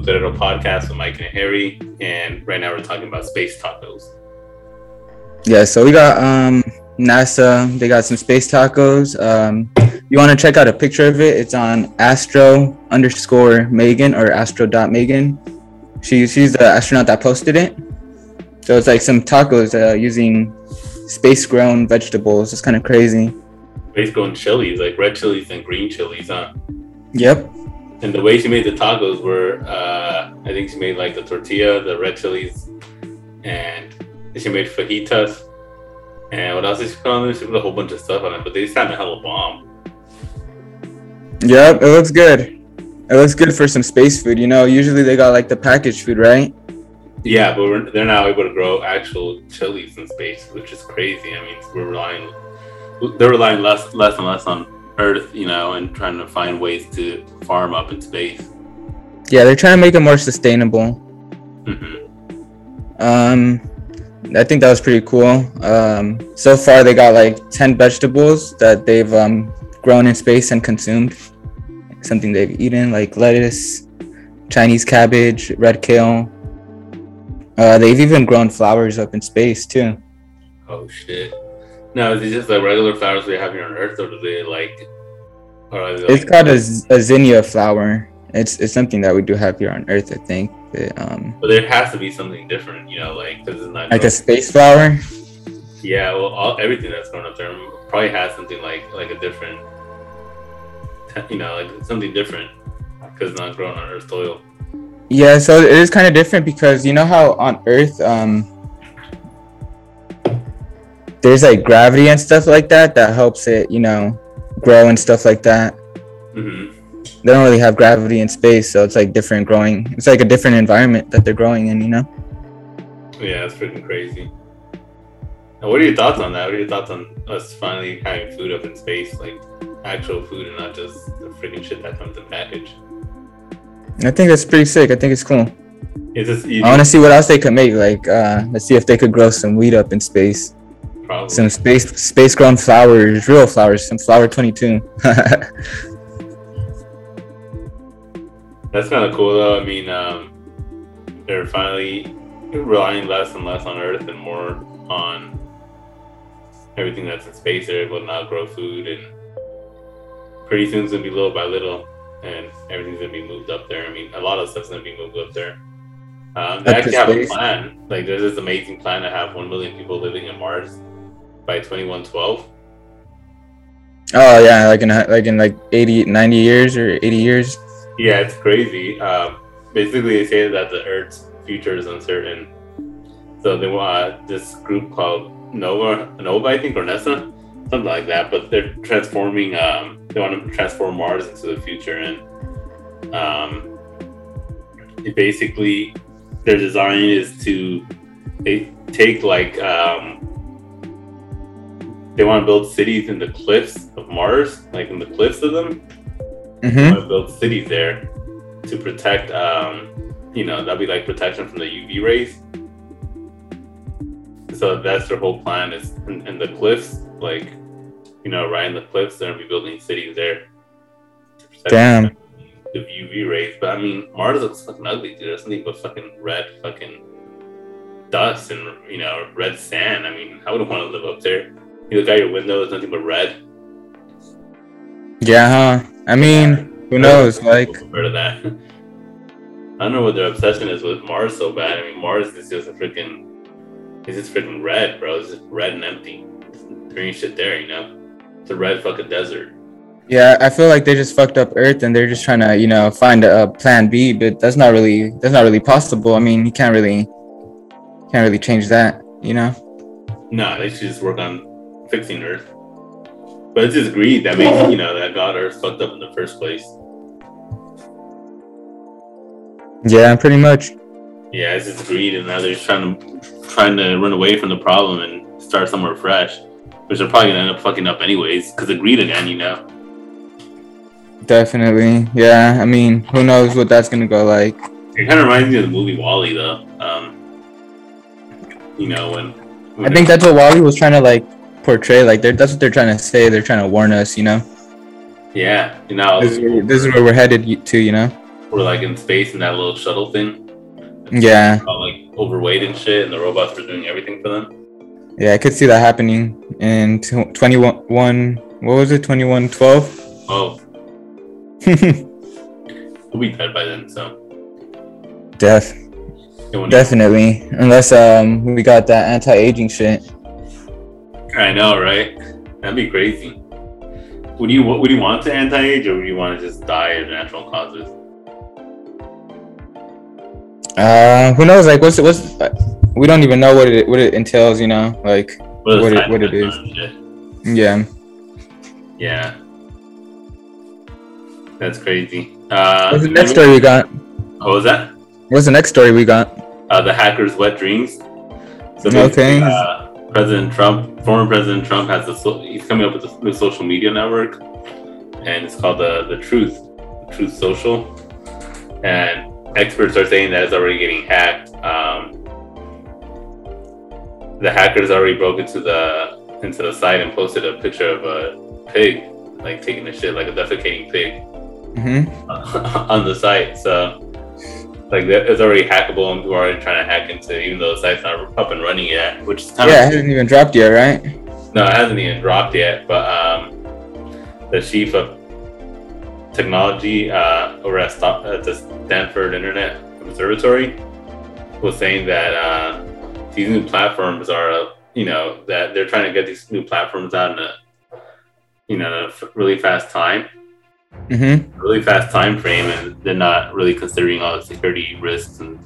Futurero podcast with Mike and Harry, and right now we're talking about space tacos. Yeah, so we got um NASA. They got some space tacos. Um, you want to check out a picture of it? It's on Astro underscore Megan or Astro dot Megan. She she's the astronaut that posted it. So it's like some tacos uh, using space grown vegetables. It's kind of crazy. Space grown chilies, like red chilies and green chilies, huh? Yep. And the way she made the tacos were, uh, I think she made like the tortilla, the red chilies, and she made fajitas. And what else did she put on there? She put a whole bunch of stuff on it, but they sounded hella bomb. Yep, it looks good. It looks good for some space food. You know, usually they got like the packaged food, right? Yeah, but we're, they're now able to grow actual chilies in space, which is crazy. I mean, we're relying, they're relying less, less and less on Earth, you know, and trying to find ways to farm up in space. Yeah, they're trying to make it more sustainable. hmm Um, I think that was pretty cool. Um, so far they got like ten vegetables that they've um, grown in space and consumed. Something they've eaten like lettuce, Chinese cabbage, red kale. Uh, they've even grown flowers up in space too. Oh shit! Now is it just like regular flowers we have here on Earth, or do they like? Or are they, It's like- called a, z- a zinnia flower. It's it's something that we do have here on Earth, I think. But, um, But there has to be something different, you know, like because it's not like a space flower. Yeah, well, all, everything that's grown up there probably has something like like a different, you know, like something different because it's not grown on Earth soil. Yeah, so it is kind of different because you know how on Earth, um, there's like gravity and stuff like that that helps it, you know, grow and stuff like that. hmm They don't really have gravity in space, so it's like different growing. It's like a different environment that they're growing in, you know. Yeah, it's freaking crazy. Now, what are your thoughts on that? What are your thoughts on us finally having food up in space, like actual food and not just the freaking shit that comes in package? I think that's pretty sick. I think it's cool. I want to see what else they could make. Like, uh, let's see if they could grow some weed up in space. Probably Some space space grown flowers, real flowers, some flower twenty two. That's kind of cool, though. I mean, um, they're finally relying less and less on Earth and more on everything that's in space. They're able to now grow food, and pretty soon it's gonna be little by little, and everything's gonna be moved up there. I mean, a lot of stuff's gonna be moved up there. Um, they Up actually have a plan. Like, there's this amazing plan to have one million people living in Mars by 2112. oh yeah, like in like in like 80, 90 years or eighty years. Yeah, it's crazy. Um, basically, they say that the Earth's future is uncertain. So they want this group called Nova, Nova, I think, or NASA, something like that. But they're transforming. Um, they want to transform Mars into the future, and um, it basically their design is to they take like um, they want to build cities in the cliffs of Mars, like in the cliffs of them? Mm-hmm. want to build cities there to protect um you know that'd be like protection from the uv rays. So that's their whole plan is in, in the cliffs like you know right in the cliffs they're gonna be building cities there to protect Damn. the uv rays. But i mean mars looks fucking ugly dude. There's nothing but fucking red fucking dust and you know red sand. I mean i wouldn't want to live up there you look out your window there's nothing but red Yeah, huh? I mean, who knows? Like, compared to that. I don't know what their obsession is with Mars so bad. I mean, Mars is just a freaking, it's just freaking red, bro. It's just red and empty. There shit there, you know. It's a red fucking desert. yeah, I feel like they just fucked up Earth and they're just trying to, you know, find a, a plan B, but that's not really that's not really possible. I mean, you can't really can't really change that, you know. No, they should just work on fixing Earth. But it's just greed that makes you know that got Earth fucked up in the first place. Yeah, pretty much. Yeah, it's just greed, and now they're just trying to trying to run away from the problem and start somewhere fresh, which they're probably gonna end up fucking up anyways because of greed again, you know. Definitely. Yeah, I mean, who knows what that's gonna go like. It kind of reminds me of the movie WALL-E, though. Um, you know when, I think that's what WALL-E was trying to like portray. Like, they're, that's what they're trying to say. They're trying to warn us, you know. yeah, you know This is, where, this is where we're headed to, you know. we're like in space in that little shuttle thing. Yeah. Like overweight and shit, and the robots were doing everything for them. Yeah, I could see that happening in tw- 21. What was it? 2112? Oh, we'll be dead by then. So death definitely. Unless um we got that anti-aging shit. I know, right? That'd be crazy. Would you would you want to anti-age, or would you want to just die of natural causes? Uh, who knows? Like, what's it? What's we don't even know what it what it entails. You know, like, What, What it- what it is. Yeah. Yeah. That's crazy. Uh, What's the next story we got? What was that? What's the next story we got? Uh, the hackers' wet dreams. So Okay. uh, President Trump, former President Trump, has a so- he's coming up with a new social media network, and it's called the the Truth, Truth Social, and experts are saying that it's already getting hacked. Um, the hackers already broke into the into the site and posted a picture of a pig, like taking a shit, like a defecating pig, Mm-hmm. on the site. So, like, it's already hackable, and people are already trying to hack into, it, even though the site's not up and running yet. Which is kind of Yeah, it hasn't even dropped yet, right? no, it hasn't even dropped yet. But um, the chief of technology uh, over at, at the Stanford Internet Observatory was saying that uh, these new platforms are, uh, you know, that they're trying to get these new platforms out in a, you know, in a f- really fast time, Mm-hmm. really fast time frame, and they're not really considering all the security risks and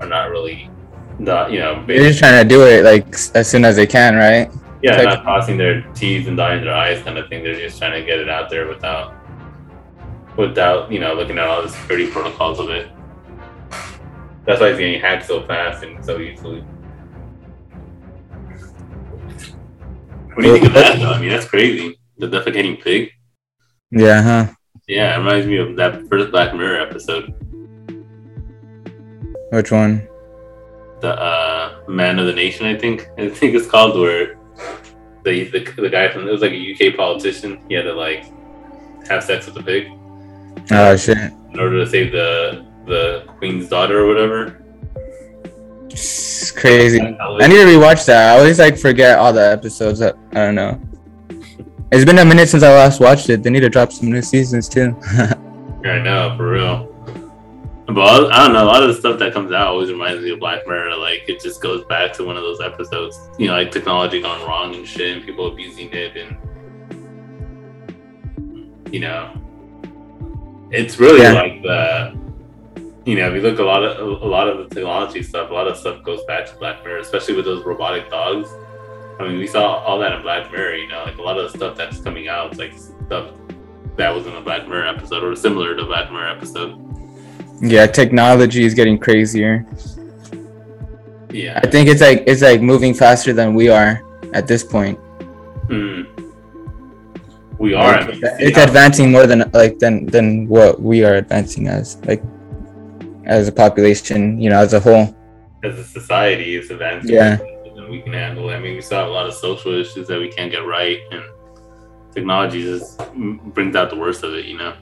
are not really, not you know, They're just trying to do it like as soon as they can, right? yeah, Like- not crossing their T's and dotting their I's kind of thing. They're just trying to get it out there without, without you know, looking at all the security protocols of it. That's why it's getting hacked so fast and so easily. What do you think of that? Though? I mean, that's crazy. The defecating pig. Yeah, huh? Yeah, it reminds me of that first Black Mirror episode, Which one? the uh, Man of the Nation. I think I think it's called where the the, the guy from it was like a UK politician. He had to like have sex with a pig. Oh shit. in order to save the the queen's daughter or whatever. It's crazy. I need to rewatch that. I always like forget all the episodes. I, I don't know. It's been a minute since I last watched it. They need to drop some new seasons too. I know for real. But I don't know. A lot of the stuff that comes out always reminds me of Black Mirror. Like it just goes back to one of those episodes. You know, like technology gone wrong and shit, and people abusing it, and you know, it's really Yeah. like the. You know, if you look a lot of a lot of the technology stuff, a lot of stuff goes back to Black Mirror, especially with those robotic dogs. I mean, we saw all that in Black Mirror. You know, like a lot of the stuff that's coming out, like stuff that was in the Black Mirror episode or similar to Black Mirror episode. yeah, technology is getting crazier. Yeah. I think it's like it's like moving faster than we are at this point. Hmm. We are. I mean, you see It's how- advancing more than like than than what we are advancing as like as a population, you know, as a whole. as a society is advancing Yeah. And we can handle it. I mean, we still have a lot of social issues that we can't get right, and technology just brings out the worst of it. You know.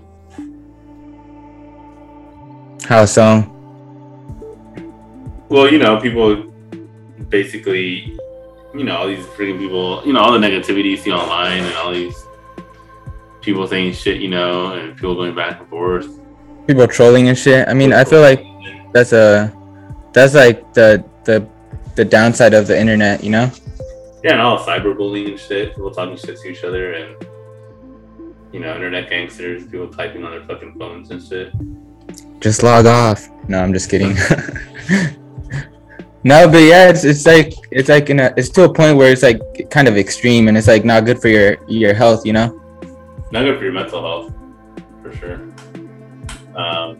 How so? Well, you know, people basically, you know, all these freaking people, you know, all the negativity you see online and all these people saying shit, you know, and people going back and forth. People trolling and shit. I mean, I feel like that's a that's like the the the downside of the internet, you know? Yeah, and all cyberbullying and shit, people talking shit to each other, and you know, internet gangsters, people typing on their fucking phones and shit. Just log off. No, I'm just kidding. no, but yeah, it's it's like it's like in a it's to a point where it's like kind of extreme and it's like not good for your your health, you know? Not good for your mental health, for sure. Um,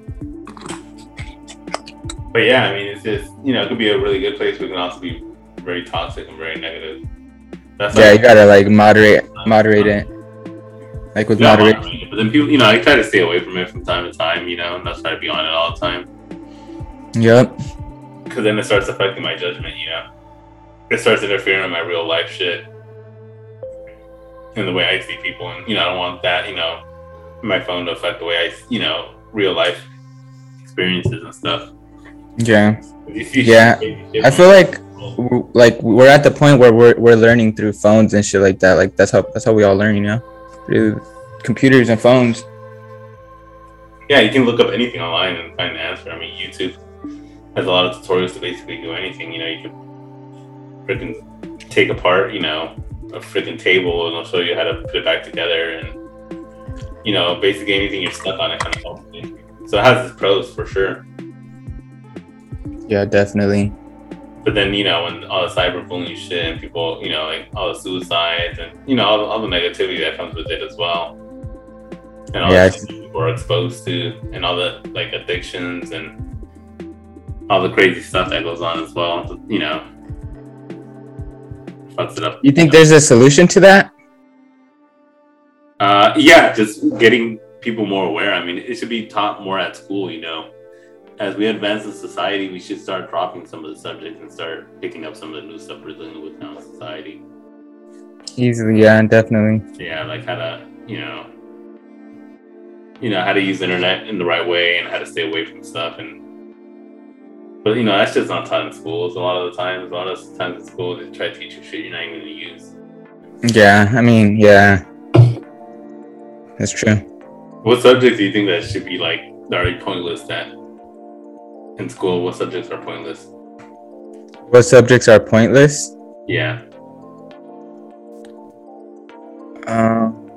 but yeah, I mean, it's just you know, it could be a really good place, but it can also be very toxic and very negative. That's Yeah, you gotta like moderate uh, uh, moderate it. Like with Yeah, moderate. But then people, you know, I try to stay away from it from time to time, you know, and not try to be on it all the time. Yep. because then it starts affecting my judgment. You know, it starts interfering with my real life shit and the way I see people, and you know, I don't want that. You know, my phone to affect the way I, you know, real life experiences and stuff. Yeah. If you see Yeah, I feel like like we're at the point where we're we're learning through phones and shit like that. Like that's how that's how we all learn, you know, through computers and phones. yeah, you can look up anything online and find the answer. I mean, YouTube has a lot of tutorials to basically do anything. You know, you can freaking take apart, you know, a freaking table and it'll show you how to put it back together and you know, basically anything you're stuck on it kind of helps you. So it has its pros for sure. Yeah, definitely. But then, you know, when all the cyberbullying shit and people, you know, like all the suicides and, you know, all, all the negativity that comes with it as well. And all Yeah, the people are exposed to and all the like addictions and all the crazy stuff that goes on as well, you know. Fucks it up. You think there's a solution to that? Uh, yeah, just getting people more aware. I mean, it should be taught more at school, you know. As we advance in society, we should start dropping some of the subjects and start picking up some of the new stuff we're dealing with now in society. Easily, yeah, definitely. Yeah, like how to, you know, you know how to use internet in the right way and how to stay away from stuff. And but you know that's just not taught in schools. A lot of the times, a lot of times in school they try to teach you shit you're not even going to use. Yeah, I mean, yeah, that's true. What subjects do you think that should be like already pointless that in school? What subjects are pointless? What subjects are pointless? Yeah. Um,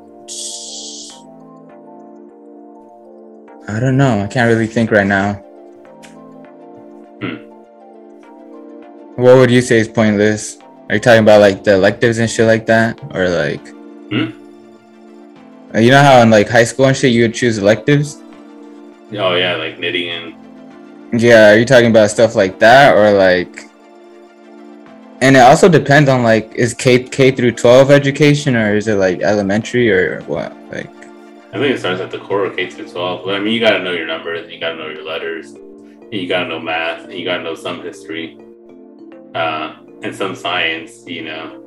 I don't know. I can't really think right now. Hmm. What would you say is pointless? Are you talking about like the electives and shit like that, or like? Hmm? You know how in like high school and shit you would choose electives? Oh yeah, like knitting and Yeah, are you talking about stuff like that or like and it also depends on like is K K through 12 education or is it like elementary or what? Like I think it starts at the core of K through 12. But I mean, you got to know your numbers, you got to know your letters, and you got to know math, and you got to know some history, uh, and some science, you know.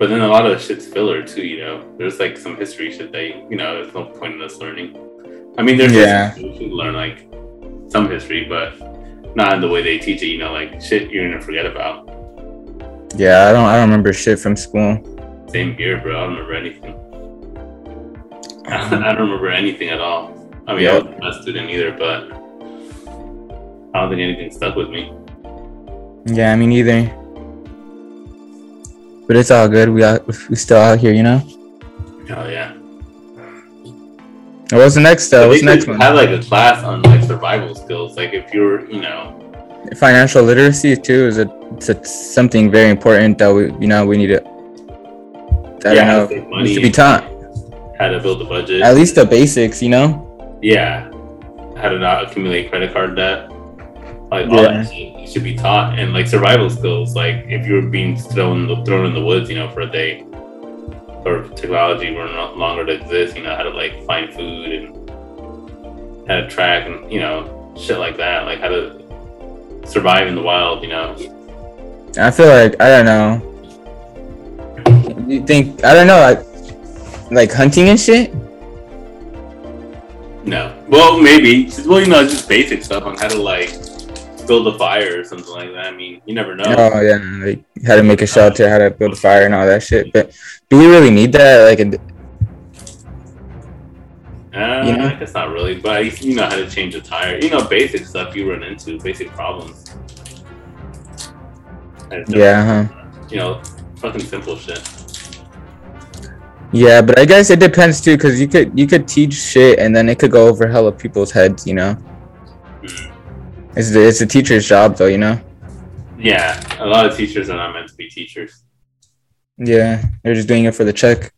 But then a lot of the shit's filler too, you know. There's like some history shit that you, you know, there's no point in us learning. I mean, there's Yeah. you should learn like some history, but not in the way they teach it. You know, like shit you're gonna forget about. yeah, I don't I don't remember shit from school. Same here, bro. I don't remember anything. I um, don't remember anything at all. I mean, I wasn't a student either, but I don't think anything stuck with me. Yeah, I mean, neither. But it's all good. We are, we still out here, you know. Oh yeah. What's the next uh, what's the next one? Have like a class on like survival skills. Like if you're, you know, Financial literacy too is a, it's a, something very important that we you know we need to I Yeah, don't know money. needs to be taught. how to build a budget. At least the basics, you know. yeah, how to not accumulate credit card debt. Like all Yeah. that shit should be taught, and like survival skills. Like if you're being thrown thrown in the woods, you know, for a day, or technology were no longer to exist, you know, how to like find food and how to track and you know shit like that, like how to survive in the wild, you know. I feel like I don't know. You think I don't know like like hunting and shit? No, well maybe, well you know, just basic stuff on how to like build a fire or something like that. I mean, you never know. Oh yeah, like how to make a shelter, how to build a fire and all that shit. But do we really need that? Like, in- Uh, You know? I guess not really, but you know how to change a tire. You know, basic stuff you run into, basic problems. Yeah, huh? You know, fucking simple shit. Yeah, but I guess it depends too, cause you could you could teach shit and then it could go over hella people's heads, you know. Mhm. It's the, it's the teacher's job though, you know. Yeah, a lot of teachers are not meant to be teachers. Yeah, they're just doing it for the check.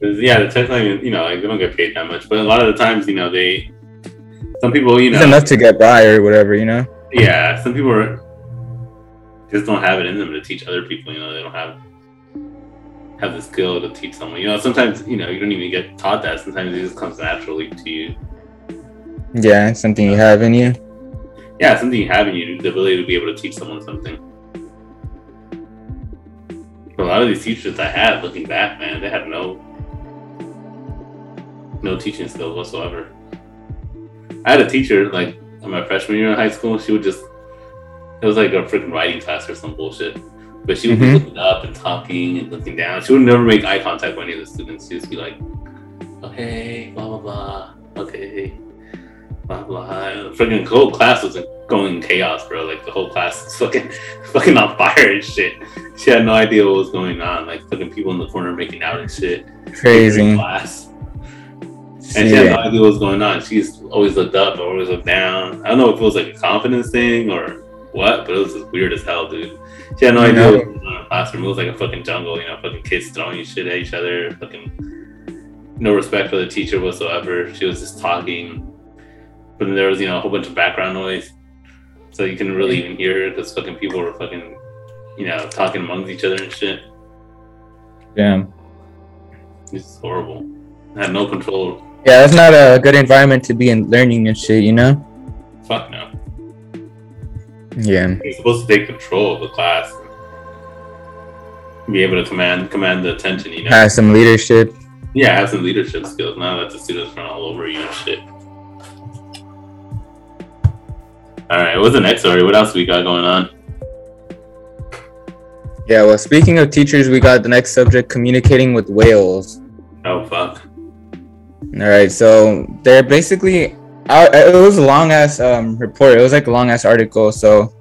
yeah, the even, you know, like they don't get paid that much, but a lot of the times, you know, they, some people, you It's know, enough to get by or whatever, you know. yeah, some people are, just don't have it in them to teach other people. You know, they don't have have the skill to teach someone. You know, sometimes you know you don't even get taught that. Sometimes it just comes naturally to you. Yeah, it's something you have in you. Yeah, it's something you have in you, the ability to be able to teach someone something. But a lot of these teachers I had, looking back, man, they had no no teaching skills whatsoever. I had a teacher like in my freshman year in high school. She would just it was like a freaking writing class or some bullshit. But she would be Mhm. looking up and talking and looking down. She would never make eye contact with any of the students. She'd just be like, okay, blah blah blah. Okay. Blah blah. Freaking whole class was going in chaos, bro. Like the whole class was fucking fucking on fire and shit. She had no idea what was going on. Like fucking people in the corner making out and shit. Crazy. Class. And she had no idea what was going on. She's always looked up, always looked down. I don't know if it was like a confidence thing or what, but it was just weird as hell, dude. She had no idea know. what was going on in the classroom. It was like a fucking jungle, you know, fucking kids throwing shit at each other, fucking no respect for the teacher whatsoever. She was just talking. But then there was, you know, a whole bunch of background noise. So you couldn't really even hear because fucking people were fucking, you know, talking amongst each other and shit. Damn. It's horrible. I had no control. Yeah, that's not a good environment to be in learning and shit, you know? Fuck no. Yeah. You're supposed to take control of the class. Be able to command command the attention, you know. Have some leadership. Yeah, have some leadership skills. Now that the students run all over you and shit. All right, what's the next story? What else we got going on? Yeah, well, speaking of teachers, we got the next subject communicating with whales. Oh fuck. All right, so they're basically, it was a long ass um, report. It was like a long ass article. So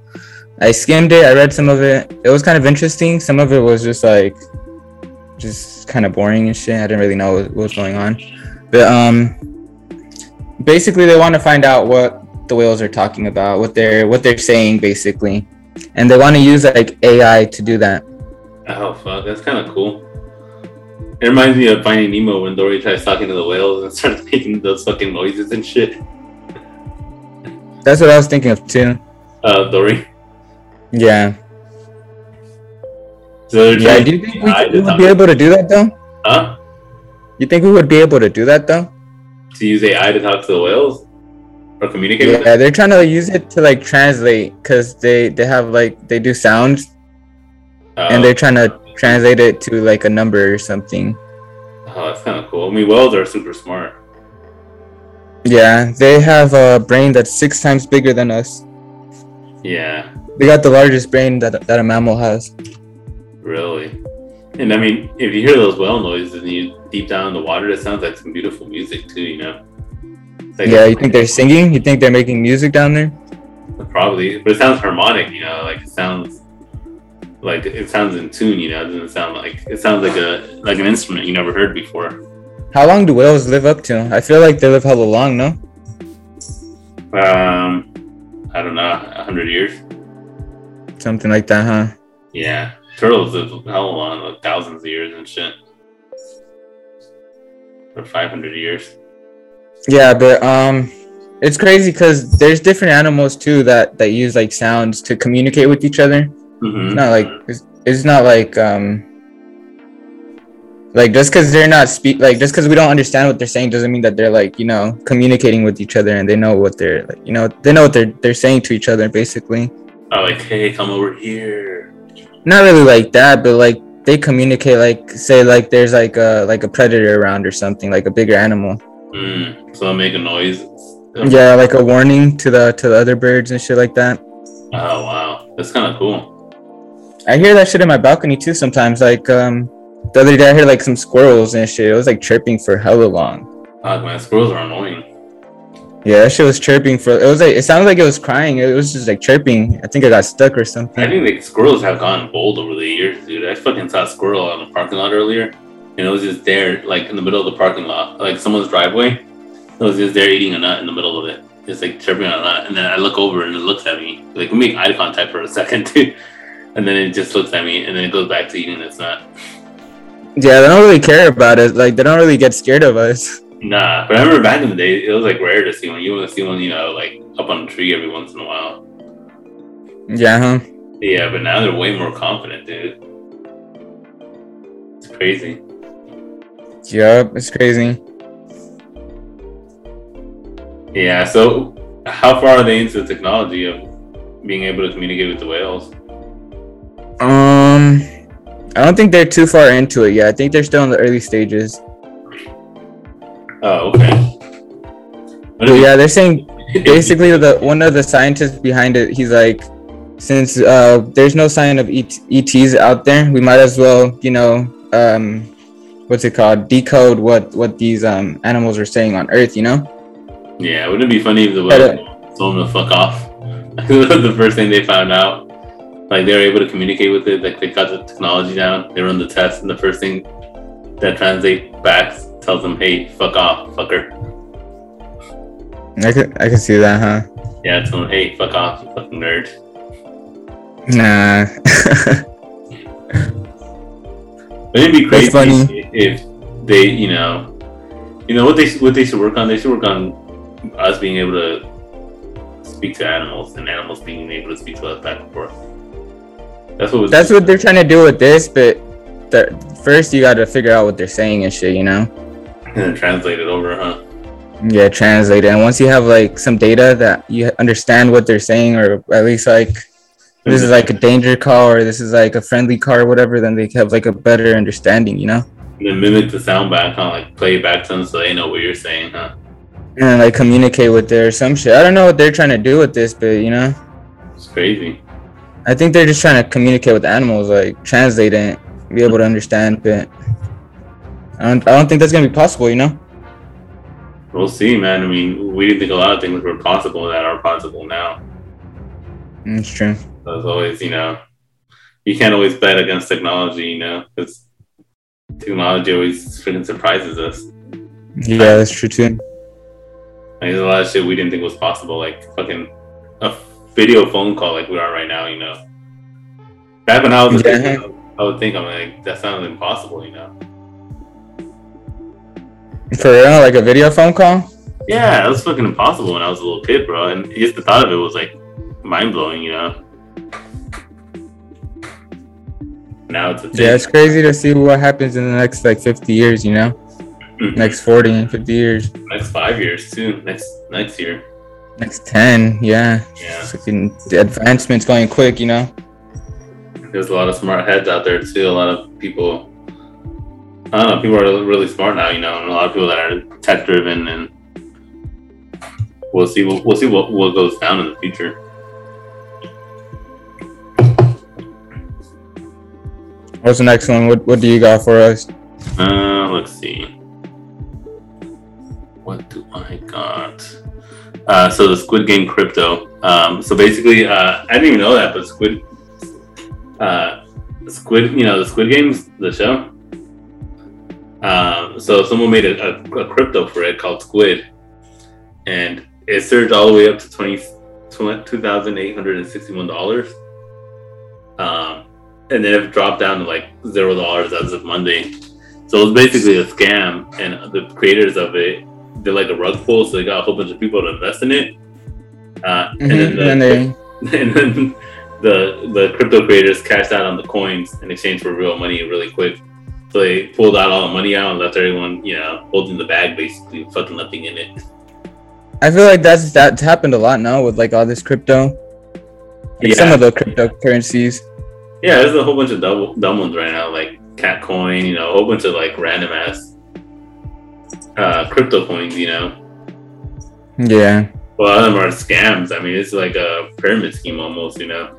I skimmed it. I read some of it. It was kind of interesting. Some of it was just like, just kind of boring and shit. I didn't really know what, what was going on. But um, basically, they want to find out what the whales are talking about, what they're what they're saying, basically, and they want to use like AI to do that. Oh fuck, that's kind of cool. It reminds me of Finding Nemo when Dory tries talking to the whales and starts making those fucking noises and shit. That's what I was thinking of too. Uh, Dory. Yeah. So Yeah. Do you think we, could- we would be able to do that though? Huh? You think we would be able to do that though? To use AI to talk to the whales or communicate with? Yeah, they're trying to use it to like translate because they they have like they do sounds and Oh. they're trying to translate it to like a number or something. Oh, that's kind of cool. I mean, whales are super smart. Yeah, they have a brain that's six times bigger than us. Yeah, They got the largest brain that that a mammal has. really. And I mean, if you hear those whale noises and you deep down in the water, it sounds like some beautiful music too. You know. Like- Yeah, you think they're singing? You think they're making music down there? Probably, but it sounds harmonic. You know, like it sounds like it sounds in tune. You know, it doesn't sound like it sounds like a like an instrument you never heard before. How long do whales live up to? I feel like they live hella long, no? Um, I don't know, a hundred years. Something like that, huh? Yeah, turtles live hell long, like thousands of years and shit, or five hundred years. Yeah, but um, it's crazy because there's different animals too that that use like sounds to communicate with each other. Mm-hmm. It's not like it's, it's not like um, like just because they're not speak like just because we don't understand what they're saying doesn't mean that they're like you know communicating with each other and they know what they're like you know they know what they're they're saying to each other basically. Oh, like hey, come over here. Not really like that, but like they communicate like say like there's like a like a predator around or something like a bigger animal. Mm. So make a noise. Yeah, like a warning to the to the other birds and shit like that. Oh wow, that's kind of cool. I hear that shit in my balcony too sometimes. Like um the other day I heard like some squirrels and shit. It was like chirping for hella long. God, man, squirrels are annoying. Yeah, that shit was chirping for it was like it sounded like it was crying. It was just like chirping. I think I got stuck or something. I think like squirrels have gone bold over the years, dude. I fucking saw a squirrel on the parking lot earlier, and it was just there, like in the middle of the parking lot, like someone's driveway. It was just there eating a nut in the middle of it, just like chirping on a nut. And then I look over and it looks at me, like we make eye contact for a second, too. And then it just looks at me, and then it goes back to eating its nut. Yeah, they don't really care about us. Like they don't really get scared of us. Nah, but I remember back in the day, it was like rare to see one. You would see one, you know, like up on a tree every once in a while. Yeah, huh? Yeah, but now they're way more confident, dude. It's crazy. Yup, it's crazy. Yeah, so how far are they into the technology of being able to communicate with the whales? Um I don't think they're too far into it yet. I think they're still in the early stages. Oh, okay. But yeah, they're saying basically the one of the scientists behind it he's like since uh there's no sign of ET, ets out there we might as well you know um what's it called decode what what these um animals are saying on earth you know Yeah, wouldn't it be funny if the But, whales told them to fuck off? the first thing they found out, like they were able to communicate with it, like they got the technology down, they run the test, and the first thing that translate back tells them, "Hey, fuck off, fucker." i could i could see that huh Yeah, tell them, "Hey, fuck off, you fucking nerd." nah it'd be crazy if they, you know, you know what they what they should work on. They should work on us being able to speak to animals and animals being able to speak to us back and forth. That's what. That's what they're trying to do with this but the, first you got to figure out what they're saying and shit you know and then translate it over, huh? Yeah, translate it. And once you have like some data that you understand what they're saying, or at least like this is like a danger call or this is like a friendly car or whatever, then they have like a better understanding, you know? And then mimic the sound back, huh? Like play it back to them so they know what you're saying, huh? And like communicate with their some shit. I don't know what they're trying to do with this, but you know, It's crazy. I think they're just trying to communicate with animals, like translate it, be able to understand. But I don't, I don't think that's gonna be possible, you know? We'll see, man. I mean, we didn't think a lot of things were possible that are possible now. Mm, that's true. It's always, you know, you can't always bet against technology, you know, because technology always freaking surprises us. Yeah, that's true too. Like, there's a lot of shit we didn't think was possible, like fucking a video phone call like we are right now, you know. Back when I was a Yeah. kid, I would think I'm like that sounds impossible, you know. For real, like a video phone call. Yeah, that was fucking impossible when I was a little kid, bro. And just the thought of it was like mind blowing, you know. Now it's a thing. Yeah, it's crazy to see what happens in the next like 50 years, you know? Mhm. Next 40 and 50 years. next five years too. Next next year. Next 10, yeah. Yeah. Fucking the advancement's going quick, you know? There's a lot of smart heads out there too. A lot of people. I don't know. People are really smart now, you know, and a lot of people that are tech driven, and we'll see. We'll, we'll see what what goes down in the future. What's the next one? What, what do you got for us? Uh, let's see. What do I got? Uh, so the Squid Game crypto. Um, so basically, uh, I didn't even know that, but Squid, uh, Squid, you know, the Squid Games, the show. Um, so someone made a, a, a crypto for it called Squid, and it surged all the way up to 20, $2,861. Um, and then it dropped down to like zero dollars as of Monday. So it was basically a scam, and the creators of it did like a rug pull, so they got a whole bunch of people to invest in it. Uh, and then, the, And they, and then the the crypto creators cashed out on the coins in exchange for real money really quick. So they pulled out all the money out and left everyone, you know, holding the bag basically, fucking nothing in it. I feel like that's that's happened a lot now with like all this crypto. Like Some of the cryptocurrencies. Yeah, there's a whole bunch of double, dumb ones right now, like Catcoin, you know, a whole bunch of like random ass uh, crypto coins, you know. Yeah. Well, a lot of them are scams. I mean, it's like a pyramid scheme almost, you know.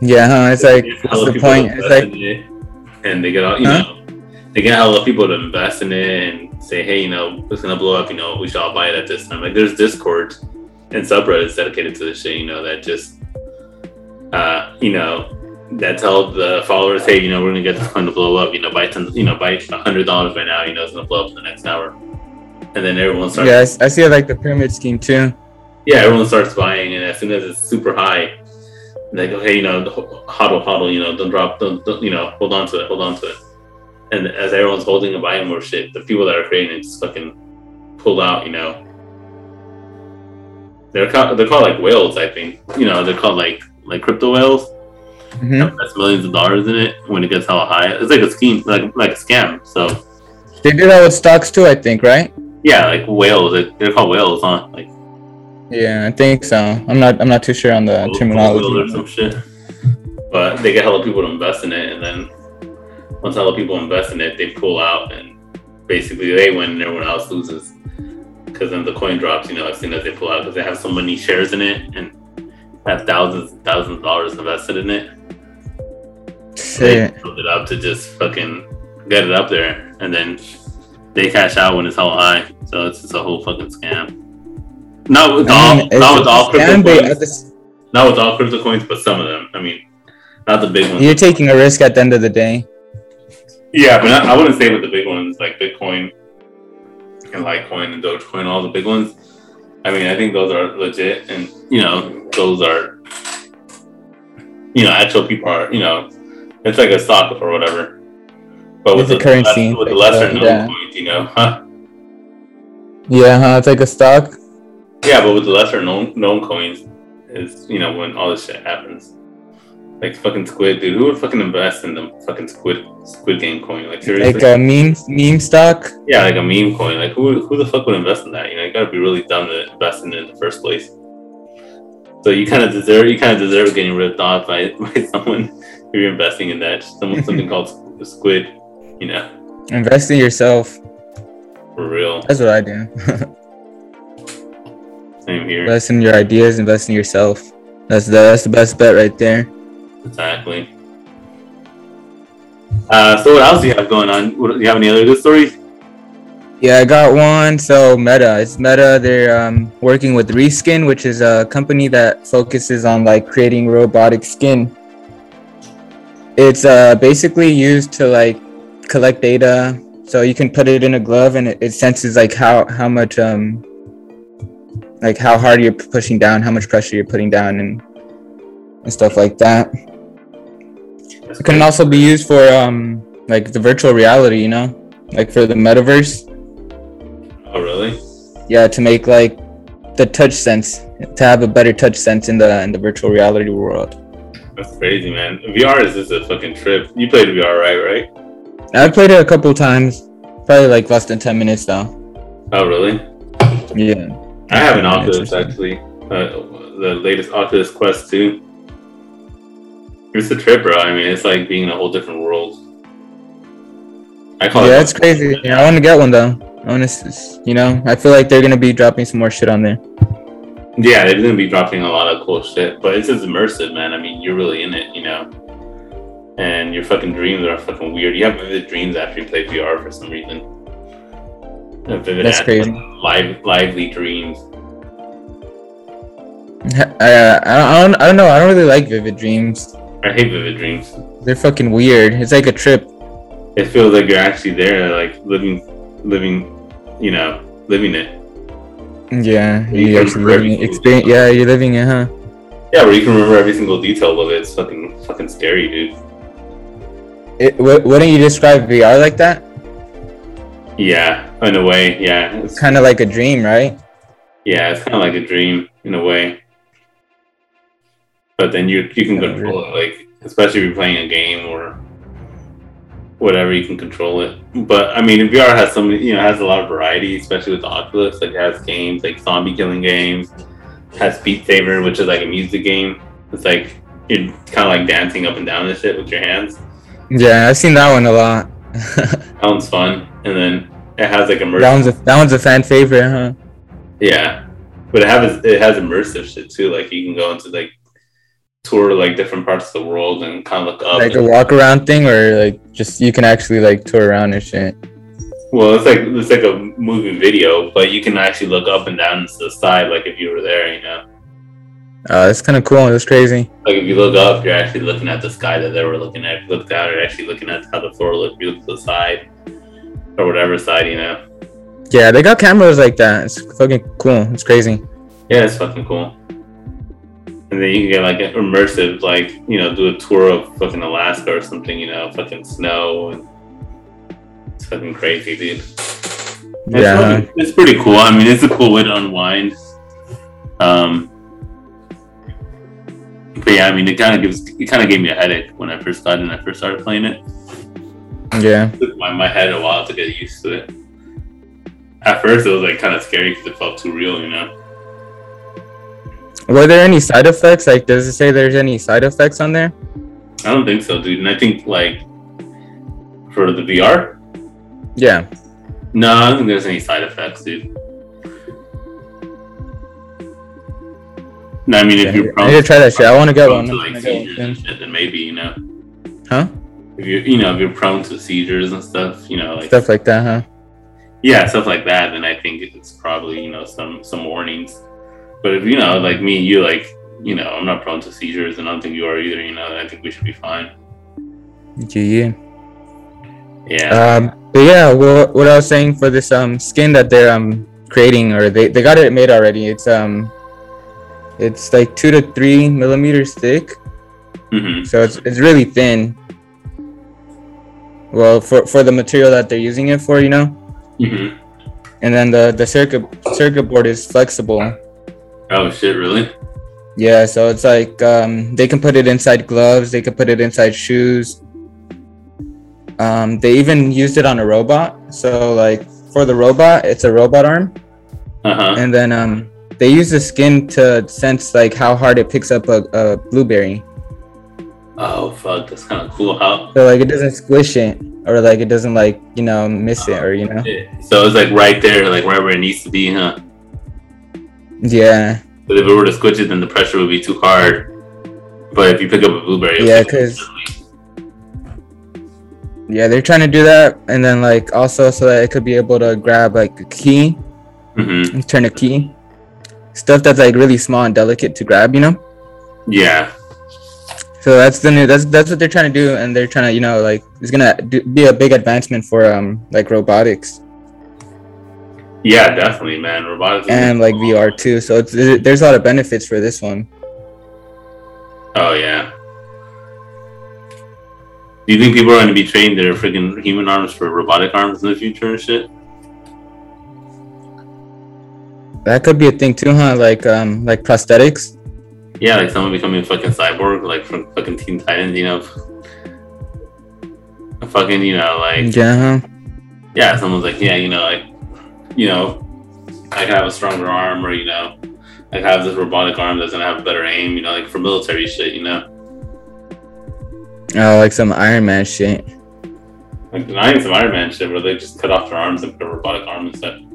Yeah, huh? It's like, what's the point? It's like, it, and they get all, you Huh? know, they get hella people to invest in it and say, hey, you know, it's gonna blow up. You know, we should all buy it at this time. Like, there's Discord and subreddits dedicated to this shit. You know, that just, uh, you know, that tell the followers, hey, you know, we're gonna get this coin to blow up. You know, buy ten, you know, buy a hundred dollars right now. You know, it's gonna blow up in the next hour. And then everyone starts yeah, I see like the pyramid scheme too. yeah, everyone starts buying, and as soon as it's super high, they go, "Hey, you know, hodl, hodl, you know, don't drop, don't, don't, you know, hold on to it, hold on to it." And as everyone's holding and buying more shit, the people that are creating it just fucking pull out, you know. They're called, they're called like whales, I think. You know, they're called like like crypto whales. Hmm That's millions of dollars in it when it gets hella high. It's like a scheme, like like a scam. So They do that with stocks too, I think, right? yeah, like whales, they- they're called whales, huh? Like Yeah, I think so. I'm not. I'm not too sure on the terminology. or some shit. But they get hella people to invest in it, and then once hella people invest in it, they pull out, and basically they win and everyone else loses. because then the coin drops, you know, as soon as they pull out because they have so many shares in it and have thousands and thousands of dollars invested in it. They Shit. build it up to just fucking get it up there, and then they cash out when it's all high. So it's just a whole fucking scam. Not with I all, not with all crypto coins. the Not with all crypto coins, but some of them. I mean, not the big ones. You're taking a risk at the end of the day. Yeah, but not, I wouldn't say with the big ones like Bitcoin and Litecoin and Dogecoin, all the big ones. I mean, I think those are legit, and you know, those are, you know, actual people are, you know, it's like a stock or whatever. But with a the currency, less- with the lesser known yeah. coins, you know, huh? Yeah, huh? It's like a stock. Yeah, but with the lesser known known coins, is you know when all this shit happens. Like fucking squid, dude. Who would fucking invest in the fucking squid squid game coin? Like seriously? Like a meme meme stock. Yeah, like a meme coin. Like who who the fuck would invest in that? You know, you gotta be really dumb to invest in it in the first place. So you kind of deserve you kind of deserve getting ripped off by, by someone who you're investing in that someone something called squid. You know, Invest in yourself. for real. That's what I do. Same here. invest in your ideas. Invest in yourself. That's the that's the best bet right there. Exactly. Uh, so what else do you have going on? Do you have any other good stories? Yeah, I got one. So Meta, it's Meta. They're um, working with ReSkin, which is a company that focuses on like creating robotic skin. It's uh, basically used to like collect data, so you can put it in a glove and it, it senses like how how much um like how hard you're pushing down, how much pressure you're putting down, and and stuff like that. It can also be used for um like the virtual reality, you know, like for the metaverse. Oh really? yeah to make like the touch sense to have a better touch sense in the in the virtual reality world That's crazy, man. VR is just a fucking trip. You played VR, right? Right? i've played it a couple times probably like less than 10 minutes though Oh really? yeah I have an Oculus actually. Uh, the latest Oculus Quest 2. It's a trip, bro. I mean, it's like being in a whole different world. I call yeah it. it's crazy i want to get one though i want to you know i feel like they're gonna be dropping some more shit on there Yeah, they're gonna be dropping a lot of cool shit, but it's just immersive, man. I mean, you're really in it, you know. And your fucking dreams are fucking weird. You have vivid dreams after you play VR for some reason. Uh, Vivid That's crazy. Live, lively dreams. I, I, I, don't, I don't know i don't really like vivid dreams I hate vivid dreams. they're fucking weird it's like a trip It feels like you're actually there, like living, living, you know, living it. yeah You you can living experience yeah you're living it huh Yeah, where you can remember every single detail of it. It's fucking, fucking scary, dude. it, wou- wouldn't you describe vr like that Yeah, in a way. Yeah, it's kind of like a dream right Yeah, it's kind of like a dream in a way. But then you you can control it, like especially if you're playing a game or whatever, you can control it. But I mean, VR has some, you know, has a lot of variety, especially with the Oculus. Like it has games like zombie killing games, has Beat Saber, which is like a music game. It's like you're kind of like dancing up and down and shit with your hands. Yeah, I've seen that one a lot. That one's fun, and then it has like immersive. that one's a that one's a fan favorite, huh? Yeah, but it has it has immersive shit too. Like you can go into like tour like different parts of the world and kind of look up. Like a walk around thing, or like just you can actually like tour around and shit. well, it's like it's like a moving video, but you can actually look up and down to the side, like if you were there. You know, Uh, that's kind of cool. That's crazy. like if you look up, you're actually looking at the sky that they were looking at. If you look down, you're actually looking at how the floor looked. You look to the side or whatever side, you know. Yeah, they got cameras like that. It's fucking cool. It's crazy. Yeah, it's fucking cool. And then you can get like an immersive, like, you know, do a tour of fucking Alaska or something, you know, fucking snow and it's fucking crazy, dude. It's, Yeah. fucking- it's pretty cool. I mean, it's a cool way to unwind. Um, but yeah, I mean, it kind of gives, it kind of gave me a headache when I first got in. I first started playing it. Yeah. It took my, my head a while to get used to it. At first, it was like kind of scary because it felt too real, you know. Were there any side effects? Like, does it say there's any side effects on there? I don't think so, dude. And I think like for the VR. Yeah. No, I don't think there's any side effects, dude. No, I mean, if you're I need to try that shit. I want to get one. To, like, seizures and shit, then maybe you know. Huh? If you, you know, if you're prone to seizures and stuff, you know, like stuff like that, huh? Yeah, stuff like that. Then I think it's probably you know some some warnings. But if you know, like me and you, like you know, I'm not prone to seizures, and I don't think you are either. You know, I think we should be fine. Yeah. yeah. Yeah. Um, but yeah, what, what I was saying for this um skin that they're um creating or they, they got it made already. It's um it's like two to three millimeters thick, hmm so it's it's really thin. Well, for for the material that they're using it for, you know, hmm and then the the circuit circuit board is flexible. Oh shit! Really? Yeah, so it's like um, they can put it inside gloves, they can put it inside shoes. Um, they even used it on a robot. So like for the robot, it's a robot arm, Uh huh. and then um, they use the skin to sense like how hard it picks up a, a blueberry. Oh fuck! That's kind of cool. How? So like it doesn't squish it or like it doesn't like you know miss it or you know. So it's like right there, like right where it needs to be, huh? Yeah, But if it were to squish it, then the pressure would be too hard. But if you pick up a blueberry, Yeah, pick up 'cause- instantly. yeah, they're trying to do that, and then like also so that it could be able to grab like a key Mhm. and turn a key. Stuff that's like really small and delicate to grab, you know. Yeah. So that's the new. That's that's what they're trying to do, and they're trying to, you know, like it's gonna do, be a big advancement for um like robotics Yeah, definitely, man. Robotics. and like VR too. So it's there- there's a lot of benefits for this one. Oh yeah. Do you think people are going to be trained their freaking human arms for robotic arms in the future and shit? That could be a thing too, huh? Like um like prosthetics. Yeah, like someone becoming a fucking cyborg, like from fucking Teen Titans, you know. Fucking, you know, like Yeah, huh? yeah, someone's like, yeah, you know, like, you know, I have a stronger arm, or you know, I have this robotic arm that's gonna have a better aim, you know, like for military shit, you know, Oh, like some Iron Man shit. like even some Iron Man shit where they just cut off their arms and put a robotic arm instead.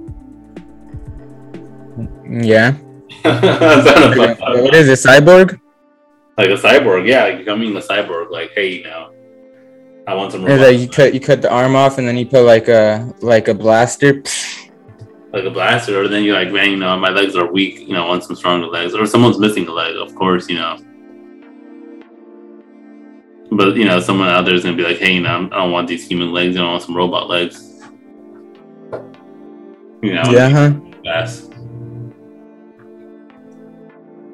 Yeah. That's kind of fucked up. what is it? Cyborg? Like a cyborg, yeah, like becoming a cyborg, like, hey, you know, I want some robotic like you cut you cut the arm off, and then you put like a like a blaster. Like a blaster, or then you're like, man, you know, my legs are weak, you know, I want some stronger legs, or someone's missing a leg, of course, you know. But you know, someone out there is gonna be like, hey, you know, I don't want these human legs, I don't want some robot legs. You know, Yeah, huh? fast.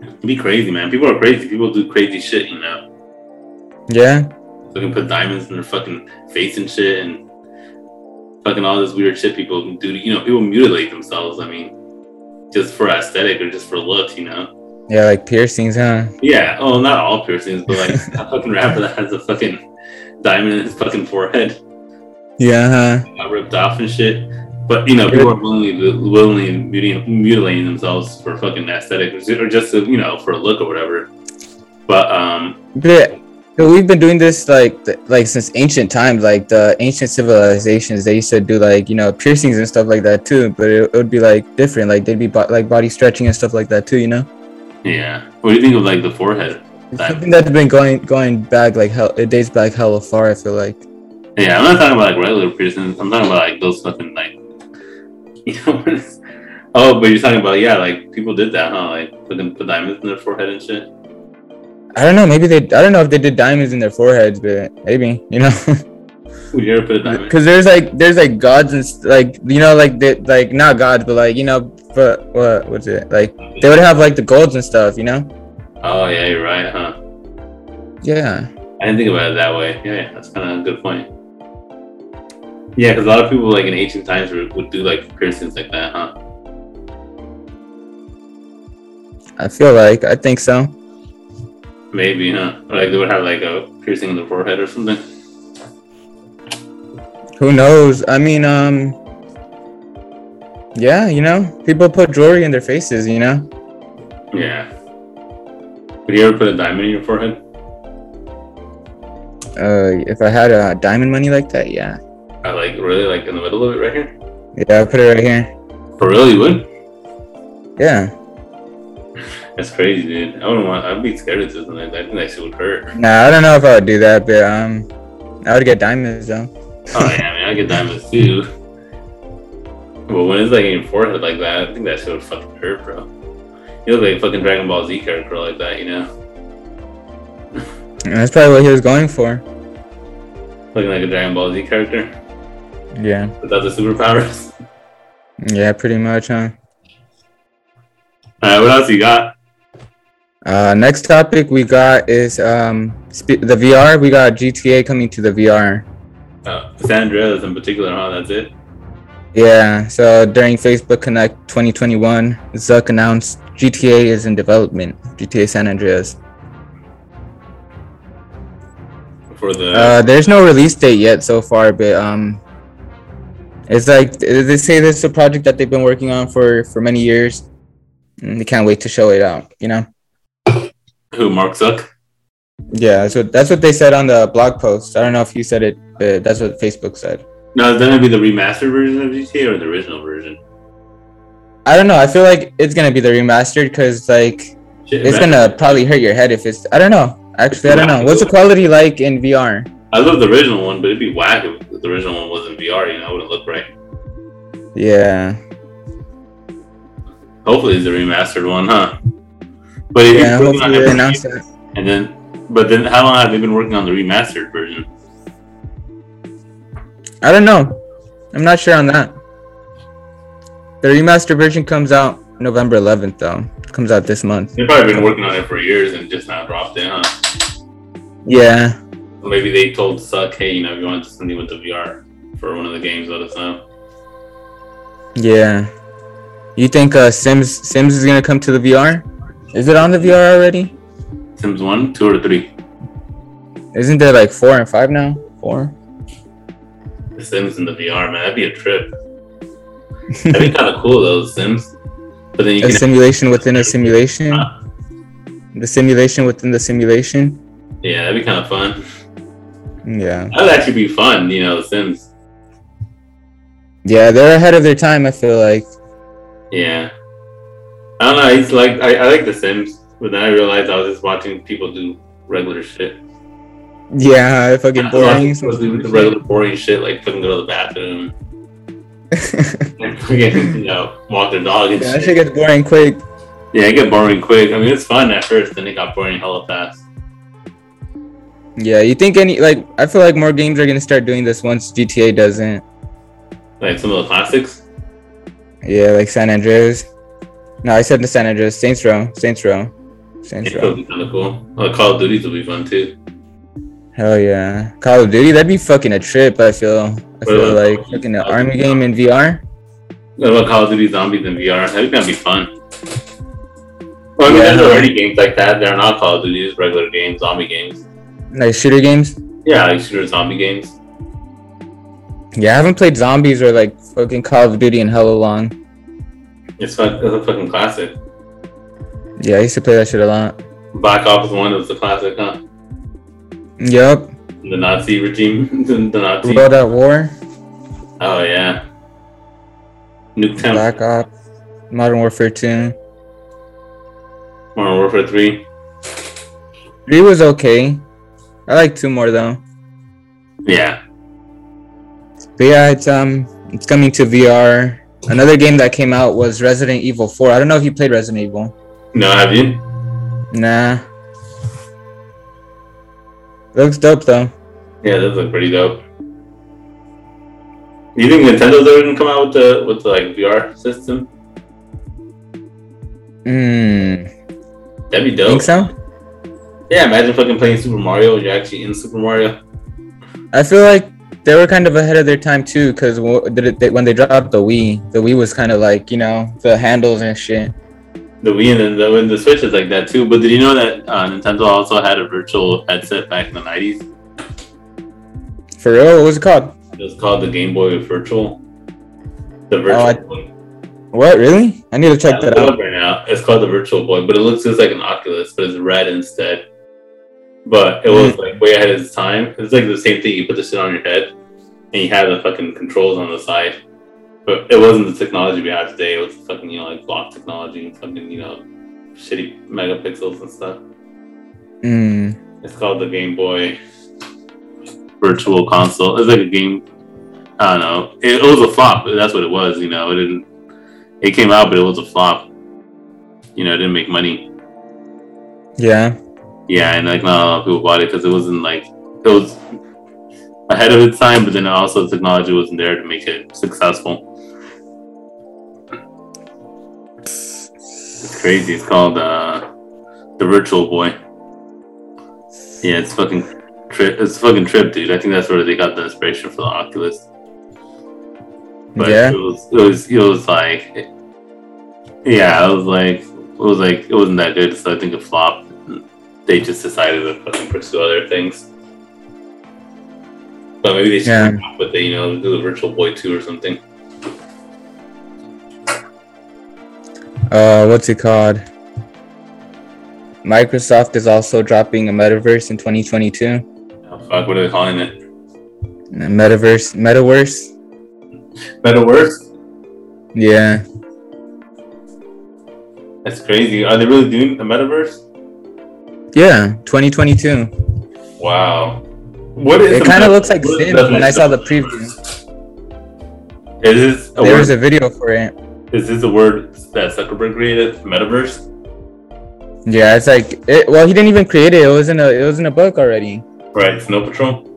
It'd be crazy, man. People are crazy. People do crazy shit, you know. Yeah. They can put diamonds in their fucking face and shit, and fucking all this weird shit people do. You know, people mutilate themselves. I mean, just for aesthetic or just for looks, you know. Yeah, like piercings, huh? Yeah. Oh, not all piercings, but like a fucking rapper that has a fucking diamond in his fucking forehead Yeah, huh? got ripped off and shit. But you know, people are willingly willingly muti- mutilating themselves for fucking aesthetic or just to, you know for a look or whatever. But um, But, but we've been doing this like th- like since ancient times. Like the ancient civilizations, they used to do like you know piercings and stuff like that too. But it, it would be like different. Like they'd be bo- like body stretching and stuff like that too. You know, yeah. What do you think of like the forehead? something that's been going going back like hell. It dates back hella far. I feel like. Yeah, I'm not talking about like regular piercings. I'm talking about like those fucking like, you know. what it's- oh, but you're talking about yeah, like people did that, huh? Like fucking put diamonds in their forehead and shit. I don't know. Maybe they. I don't know if they did diamonds in their foreheads, but maybe you know. Would you ever put a diamond? Because there's like there's like gods and st- like you know like they like not gods but like you know but what what's it like they would have like the golds and stuff you know Oh yeah, you're right, huh? yeah I didn't think about it that way. Yeah, yeah that's kind of a good point. Yeah, because a lot of people like in ancient times would, would do like piercings like that, huh? I feel like I think so Maybe, huh? Like they would have like a piercing in the forehead or something. who knows I mean um yeah you know people put jewelry in their faces you know Yeah. Would you ever put a diamond in your forehead? uh if I had a diamond money like that yeah I like really, like in the middle of it, right here? yeah I put it right here For real, you would? yeah That's crazy, dude. I wouldn't want. I'd be scared of something like that. I think that shit would hurt. Nah, I don't know if I would do that, but um, I would get diamonds though. Oh yeah, I mean, I get diamonds too. But when it's like in your forehead like that, I think that shit would fucking hurt, bro. You look like a fucking Dragon Ball Z character like that, you know? And that's probably what he was going for. Looking like a Dragon Ball Z character Yeah, without the superpowers. yeah, pretty much, huh? Alright, what else you got? Uh, next topic we got is um sp- the VR. We got GTA coming to the VR. Uh, San Andreas in particular, huh? That's it. Yeah, so during Facebook Connect 2021, Zuck announced GTA is in development. GTA San Andreas. For the Uh, there's no release date yet so far, but um, it's like they say this is a project that they've been working on for for many years, and they can't wait to show it out. You know? Who Mark Zuck? Yeah, that's what that's what they said on the blog post. I don't know if you said it, but that's what Facebook said. No, is that gonna be the remastered version of GTA or the original version? I don't know. I feel like it's gonna be the remastered because like Shit, it's gonna probably hurt your head if it's. I don't know. Actually, I don't know. What's the quality like in VR? I love the original one, but it'd be whack if the original one wasn't VR. You know, it wouldn't look right. Yeah, Hopefully, it's the remastered one, huh? But if yeah. you're Hopefully on they announce that. and then, but then, how long have they been working on the remastered version? I don't know. I'm not sure on that. The remastered version comes out November 11th, though. comes out this month. They've probably been working on it for years and just now dropped it, huh? Yeah, Or maybe they told Zuck, hey, you know, if you want something with the VR for one of the games, let us know. yeah. You think uh, Sims Sims is gonna come to the VR? Is it on the VR already? Sims 1, 2, or 3? Isn't there like four and five now? Four. The Sims in the VR, man, that'd be a trip. That'd be kind of cool, though, Sims. But then you A can. simulation within a simulation. Huh? The simulation within the simulation. Yeah, that'd be kind of fun. Yeah. That'd actually be fun, you know, The Sims. Yeah, they're ahead of their time. I feel like. Yeah. I don't know. It's like I, I like The Sims, but then I realized I was just watching people do regular shit. Yeah, fucking boring. People do the regular boring shit, like fucking go to the bathroom and fucking, you know, walk their dog and yeah, that shit. shit gets boring quick. Yeah, it get boring quick. I mean, it's fun at first, then it got boring hella fast. Yeah, you think any like I feel like more games are gonna start doing this once GTA doesn't. Like some of the classics. Yeah, like San Andreas. No, I said the San Andreas. Saints Row. Saints Row. Saints Row. be kind of cool. Uh, Call of Duties will be fun too. Hell yeah. Call of Duty. That'd be fucking a trip. I feel. I feel like Call fucking an army game in VR. What about Call of Duty Zombies in VR? That'd gonna be fun. Well, I mean, Yeah. there's already games like that. They're not Call of Duty, it's regular games, zombie games. Like shooter games. Yeah, like shooter zombie games. Yeah, I haven't played zombies or like fucking Call of Duty in hella long. It's, fun, it's a fucking classic. Yeah, I used to play that shit a lot. Black Ops 1 was the classic, huh? Yup. The Nazi regime. the, the Nazi. World at War. Oh, yeah. Nuketown. Black Ops. Modern Warfare 2. Modern Warfare 3. Three was okay. I like two more though. Yeah. But yeah, it's um it's coming to VR. Another game that came out was Resident Evil 4. I don't know if you played Resident Evil. No, have you? Nah. Looks dope though. Yeah, those look pretty dope. You think Nintendo's ever gonna come out with the with the like VR system? Hmm. That'd be dope. Think so? Yeah, imagine fucking playing Super Mario. You're actually in Super Mario. I feel like they were kind of ahead of their time too, because when they dropped the Wii, the Wii was kind of like you know the handles and shit. The Wii and then the, and the Switch is like that too. But did you know that uh, Nintendo also had a virtual headset back in the '90s? For real, what was it called? It was called the Game Boy Virtual. The virtual. Oh, I- Boy. What really? I need to check Yeah, that out. right now. It's called the Virtual Boy, but it looks just like an Oculus, but it's red instead. But it was like way ahead of its time. It's like the same thing. You put this shit on your head, and you have the fucking controls on the side. But it wasn't the technology we have today. It was fucking you know like block technology and fucking you know shitty megapixels and stuff. Mm. It's called the Game Boy Virtual Console. It's like a game. I don't know. It, it was a flop. That's what it was. You know, it didn't. It came out, but it was a flop. You know, it didn't make money. Yeah. Yeah, and like not a lot of people bought it because it wasn't like it was ahead of its time, but then also the technology wasn't there to make it successful. It's crazy. It's called uh, the Virtual Boy. Yeah, it's fucking trip. It's fucking trip, dude. I think that's where they got the inspiration for the Oculus. But Yeah. it was it was it was like yeah, it was like it was like it wasn't that good, so I think it flopped. They just decided to fucking pursue other things. But maybe they should Yeah. come up with the, you know, do the Virtual Boy 2 or something. Uh, what's it called? Microsoft is also dropping a metaverse in 2022. Oh, fuck, what are they calling it? Metaverse, metaverse. Metaverse? Yeah. That's crazy. Are they really doing a metaverse? Yeah, 2022. Wow. What is It kind of looks like Sims when I saw the preview. Is this a There was a video for it. Is this the word that Zuckerberg created? Metaverse? Yeah, it's like it. Well, he didn't even create it. It was in a. It was in a book already. Right. Snow Patrol.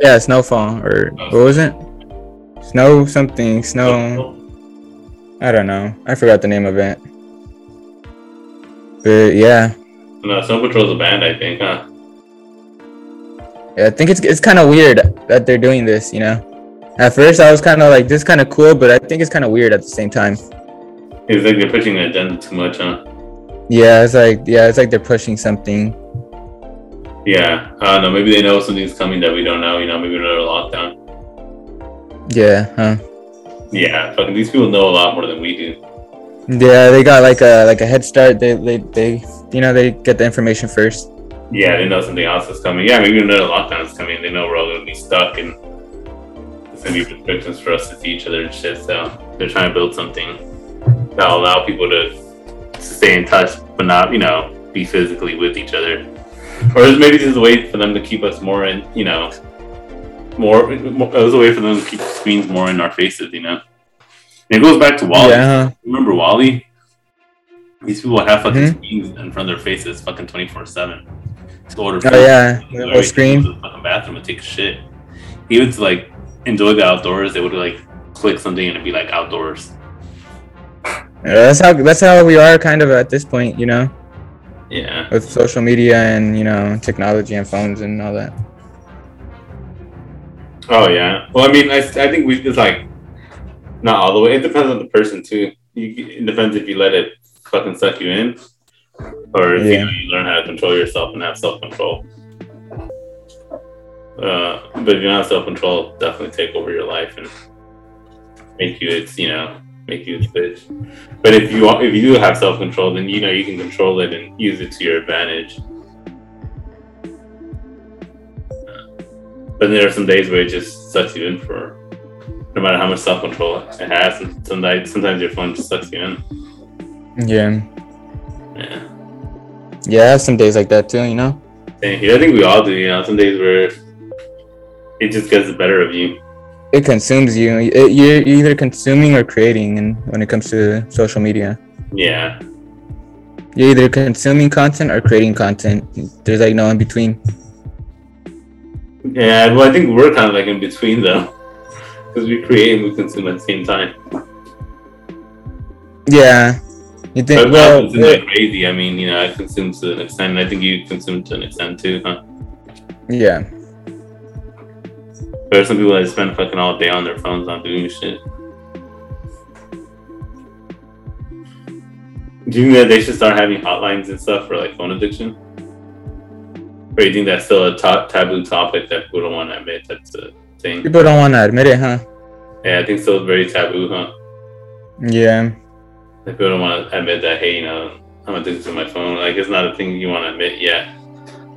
Yeah, Snowfall or what was it? Snow something. Snow. I don't know. I forgot the name of it. But yeah, No, Snow Patrol's a band, I think, huh? yeah I think it's it's kind of weird that they're doing this. You know, at first I was kind of like this kind of cool, but I think it's kind of weird at the same time. It's like they're pushing the agenda too much, huh? Yeah, it's like yeah, it's like they're pushing something. Yeah. I don't know. Maybe they know something's coming that we don't know. You know, maybe another lockdown. Yeah, huh? Yeah. Fucking these people know a lot more than we do. Yeah, they got like a like a head start. They they they you know they get the information first. Yeah, they know something else is coming. Yeah, maybe another lockdown is coming. They know we're all gonna be stuck and there's gonna be restrictions for us to see each other and shit. So they're trying to build something that'll allow people to stay in touch, but not, you know, be physically with each other. Or maybe this is a way for them to keep us more in, you know, more. more it was a way for them to keep screens more in our faces, you know. And it goes back to WALL-E. Yeah. Uh-huh. Remember WALL-E? These people have fucking Mhm. screens in front of their faces, fucking twenty four seven. To order Oh yeah, would screen. to the fucking bathroom and take a shit. He would like enjoy the outdoors. They would like click something and it'd be like outdoors. Yeah, that's how that's how we are kind of at this point, you know, Yeah. with social media and you know technology and phones and all that. Oh yeah. Well, I mean, I, I think we it's like not all the way. It depends on the person too. You, it depends if you let it fucking suck you in, or if you, Yeah. know, you learn how to control yourself and have self control. Uh, but if you don't have self control, definitely take over your life and make you its you know make you its bitch. But if you if you do have self control, then you know you can control it and use it to your advantage. But there are some days where it just sucks you in for no matter how much self control it has. And sometimes sometimes your phone just sucks you in. Yeah, Yeah. yeah, I have some days like that too, you know. Thank you. I think we all do, you know, some days where it just gets the better of you. It consumes you. It, you're either consuming or creating, and when it comes to social media, Yeah. you're either consuming content or creating content. There's like no in between. Yeah, well I think we're kind of like in between though. Because we create and we consume at the same time. Yeah, you think? But Well, like crazy. I mean, you know, I consume to an extent. and I think you consume to an extent too, huh? yeah, There are some people that spend fucking all day on their phones not doing shit. Do you think that they should start having hotlines and stuff for like phone addiction? Or you think that's still a ta- taboo topic that people don't want to admit that's a thing? people don't want to admit it, huh? Yeah, I think still very taboo, huh? Yeah, Like people don't want to admit that, hey, you know, I'm addicted to my phone. Like it's not a thing you want to admit yet.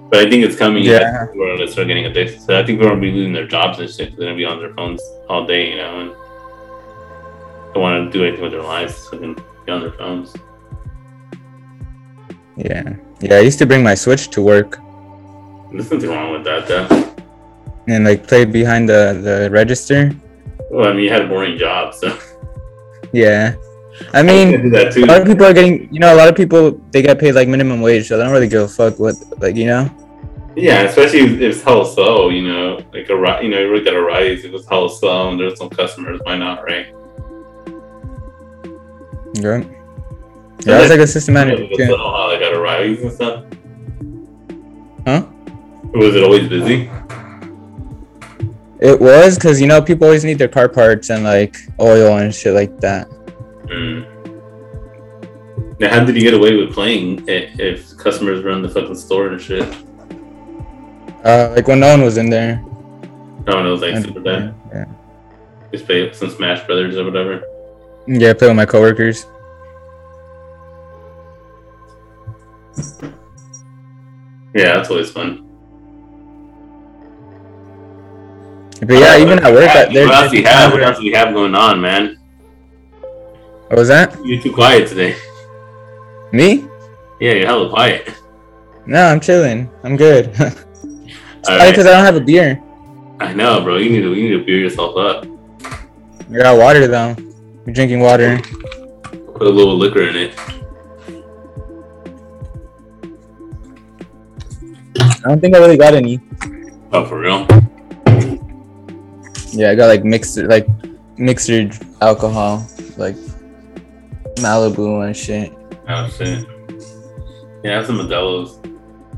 But I think it's coming. Yeah. People are gonna start getting addicted. So I think people are gonna be losing their jobs and shit. They're gonna be on their phones all day, you know, and don't want to do anything with their lives. So they can be on their phones. Yeah. Yeah, I used to bring my Switch to work There's nothing wrong with that, though. and like play behind the, the register. Well, I mean, you had a boring job, so Yeah. I I mean, too. a lot of people are getting, you know, a lot of people, they get paid like minimum wage, so they don't really give a fuck what, like, you know? Yeah, especially if it's hella slow, you know, like a you know, you look at a rise, if it's hella slow and there's some customers, why not, right? Yeah. Yeah, I was like a systematic. If it's how they got a rise and stuff. Huh? Was it always busy? It was because, you know, people always need their car parts and like oil and shit like that. Mm. Now, how did you get away with playing i- if customers run the fucking store and shit? Uh, like when no one was in there. No one was like And- super bad. yeah. Just play some Smash Brothers or whatever. Yeah, play with my coworkers. Yeah, that's always fun. But yeah, even at work, I- there- what else do you have? What else do you have going on, man? What was that? You're too quiet today. Me? Yeah, you're hella quiet. No, I'm chilling. I'm good. it's right. because I don't have a beer. I know, bro. You need to you need to beer yourself up. I got water though. You're drinking water. Put a little liquor in it. I don't think I really got any. Oh, for real? Yeah, I got like mixed, like mixed alcohol, like Malibu and shit. Oh shit. Yeah, I have some Modelo's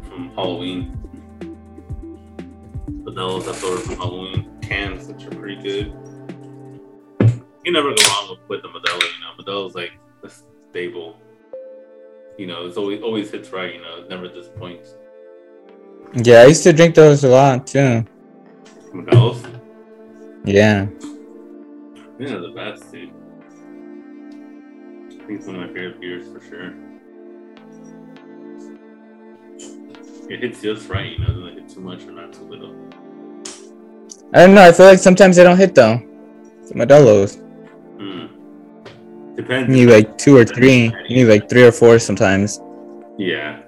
from Halloween. Modelo's leftover from Halloween cans, which are pretty good. You never go wrong with, with the Modelo. You know, Modelo's like a stable. You know, it's always always hits right. You know, it never disappoints. Yeah, I used to drink those a lot too. Modelo's, Yeah. yeah, the best, dude. I think it's one of my favorite beers for sure. It hits just right, you know, it doesn't hit too much or not too little. I don't know. I feel like sometimes they don't hit though. Modelo's. Hmm. Depends. You need like two or three. You need like three or four sometimes. Yeah.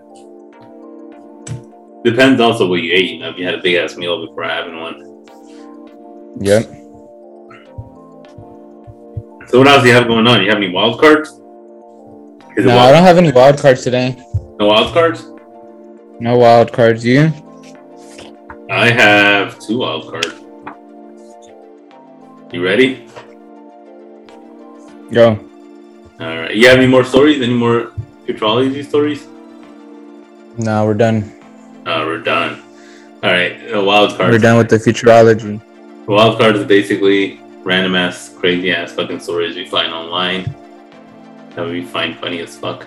Depends also what you ate. You know, if you had a big ass meal before having one. Yep. So what else do you have going on? You have any wild cards? Is No, I don't have any wild cards today. no wild cards? No wild cards. You? I have two wild cards. You ready? Go. All right. You have any more stories? Any more futurology stories? No, we're done. Uh, we're done. All right. A wild card. We're done with the futurology. Wild card is basically random ass, crazy ass fucking stories we find online that we find funny as fuck.